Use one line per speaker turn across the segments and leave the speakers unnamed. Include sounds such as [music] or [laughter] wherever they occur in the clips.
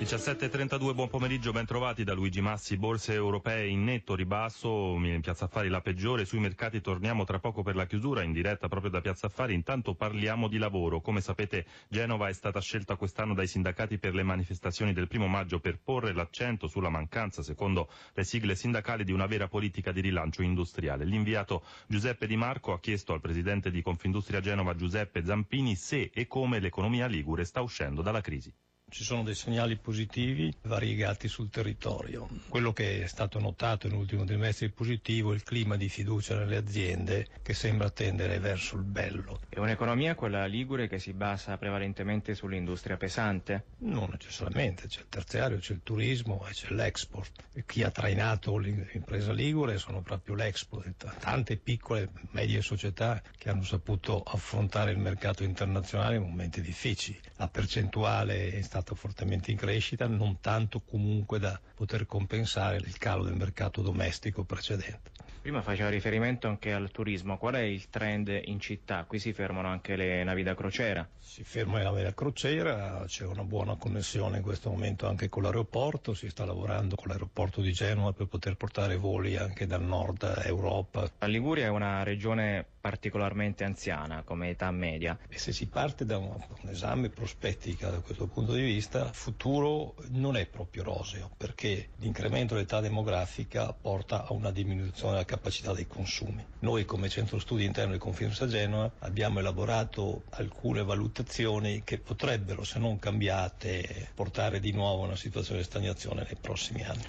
17.32, buon pomeriggio, ben trovati da Luigi Massi, borse europee in netto ribasso, in Piazza Affari la peggiore, sui mercati torniamo tra poco per la chiusura in diretta proprio da Piazza Affari, intanto parliamo di lavoro, come sapete Genova è stata scelta quest'anno dai sindacati per le manifestazioni del primo maggio per porre l'accento sulla mancanza, secondo le sigle sindacali, di una vera politica di rilancio industriale. L'inviato Giuseppe Di Marco ha chiesto al presidente di Confindustria Genova Giuseppe Zampini se e come l'economia ligure sta uscendo dalla crisi.
Ci sono dei segnali positivi variegati sul territorio. Quello che è stato notato nell'ultimo trimestre è positivo, il clima di fiducia nelle aziende che sembra tendere verso il bello.
È un'economia quella ligure che si basa prevalentemente sull'industria pesante?
Non necessariamente, c'è il terziario, c'è il turismo e c'è l'export. E chi ha trainato l'impresa ligure sono proprio l'export, tante piccole, e medie società che hanno saputo affrontare il mercato internazionale in momenti difficili. La percentuale è stata stato fortemente in crescita, non tanto comunque da poter compensare il calo del mercato domestico precedente.
Prima faceva riferimento anche al turismo, qual è il trend in città? Qui si fermano anche le navi da crociera?
Si ferma le navi da crociera, c'è una buona connessione in questo momento anche con l'aeroporto, si sta lavorando con l'aeroporto di Genova per poter portare voli anche dal nord Europa.
La Liguria è una regione particolarmente anziana come età media.
E se si parte da un, un esame prospettica da questo punto di vista, il futuro non è proprio roseo perché l'incremento dell'età demografica porta a una diminuzione della capacità dei consumi. Noi come centro studi interno di Confindustria Genova abbiamo elaborato alcune valutazioni che potrebbero, se non cambiate, portare di nuovo a una situazione di stagnazione nei prossimi anni.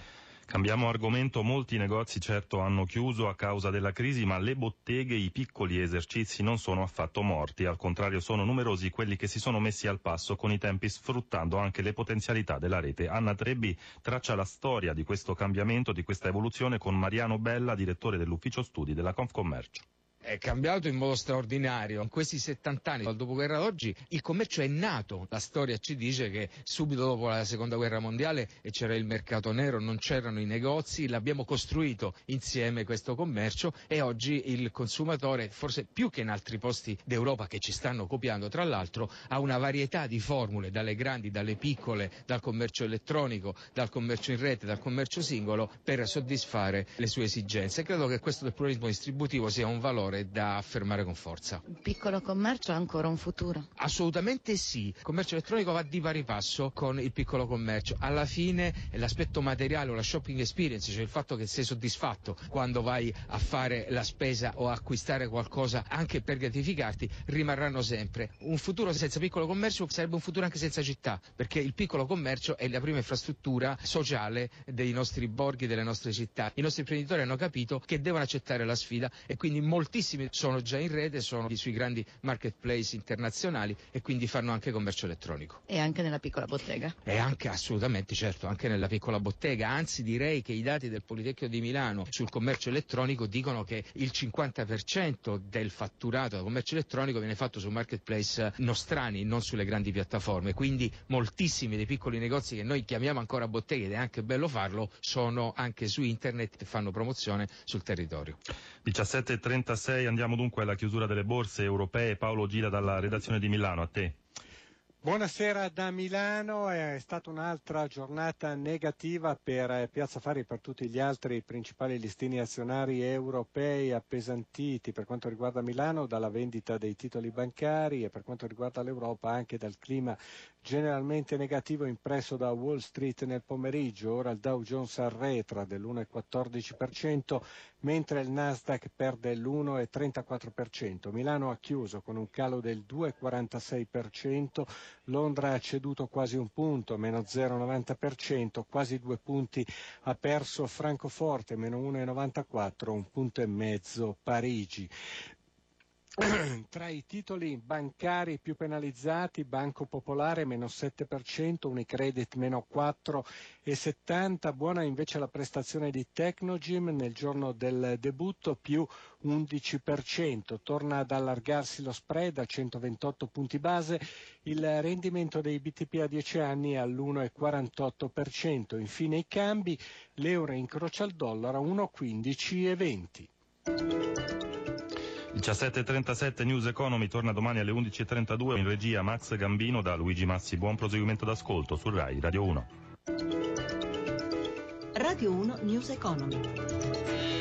Cambiamo argomento, molti negozi certo hanno chiuso a causa della crisi, ma le botteghe, i piccoli esercizi non sono affatto morti, al contrario sono numerosi quelli che si sono messi al passo con i tempi sfruttando anche le potenzialità della rete. Anna Trebbi traccia la storia di questo cambiamento, di questa evoluzione con Mariano Bella, direttore dell'ufficio studi della Confcommercio
è cambiato in modo straordinario. In questi 70 anni, dal dopoguerra ad oggi, il commercio è nato. La storia ci dice che subito dopo la seconda guerra mondiale c'era il mercato nero, non c'erano i negozi, l'abbiamo costruito insieme questo commercio e oggi il consumatore, forse più che in altri posti d'Europa che ci stanno copiando tra l'altro, ha una varietà di formule, dalle grandi, dalle piccole, dal commercio elettronico, dal commercio in rete, dal commercio singolo, per soddisfare le sue esigenze. Credo che questo del pluralismo distributivo sia un valore settore da affermare con forza.
Il piccolo commercio ha ancora un futuro?
Assolutamente sì. Il commercio elettronico va di pari passo con il piccolo commercio. Alla fine l'aspetto materiale o la shopping experience, cioè il fatto che sei soddisfatto quando vai a fare la spesa o acquistare qualcosa anche per gratificarti, rimarranno sempre. Un futuro senza piccolo commercio sarebbe un futuro anche senza città, perché il piccolo commercio è la prima infrastruttura sociale dei nostri borghi, delle nostre città. I nostri imprenditori hanno capito che devono accettare la sfida e quindi moltissimi moltissimi sono già in rete, sono sui grandi marketplace internazionali e quindi fanno anche commercio elettronico.
E anche nella piccola bottega?
E anche assolutamente, certo, anche nella piccola bottega, anzi direi che i dati del Politecnico di Milano sul commercio elettronico dicono che il 50% del fatturato da commercio elettronico viene fatto su marketplace nostrani, non sulle grandi piattaforme, quindi moltissimi dei piccoli negozi che noi chiamiamo ancora botteghe ed è anche bello farlo, sono anche su internet e fanno promozione sul territorio.
17.36 6 andiamo dunque alla chiusura delle borse europee. Paolo Gira dalla redazione di Milano, a te.
Buonasera da Milano, è stata un'altra giornata negativa per Piazza Fari e per tutti gli altri principali listini azionari europei appesantiti per quanto riguarda Milano dalla vendita dei titoli bancari e per quanto riguarda l'Europa anche dal clima generalmente negativo impresso da Wall Street nel pomeriggio. Ora il Dow Jones arretra dell'1,14% mentre il Nasdaq perde l'1,34%. Milano ha chiuso con un calo del 2,46%, Londra ha ceduto quasi un punto, meno 0,90%, quasi due punti ha perso Francoforte, meno 1,94%, un punto e mezzo Parigi. [clears throat] Tra i titoli bancari più penalizzati, Banco Popolare meno 7%, Unicredit meno 4,70%, buona invece la prestazione di Tecnogym nel giorno del debutto più 11%, torna ad allargarsi lo spread a 128 punti base, il rendimento dei BTP a 10 anni è all'1,48%, infine i cambi, l'euro incrocia il dollaro a 1,15,20.
17.37 News Economy torna domani alle 11.32 in regia Max Gambino da Luigi Massi. Buon proseguimento d'ascolto su RAI Radio 1.
Radio 1 News Economy.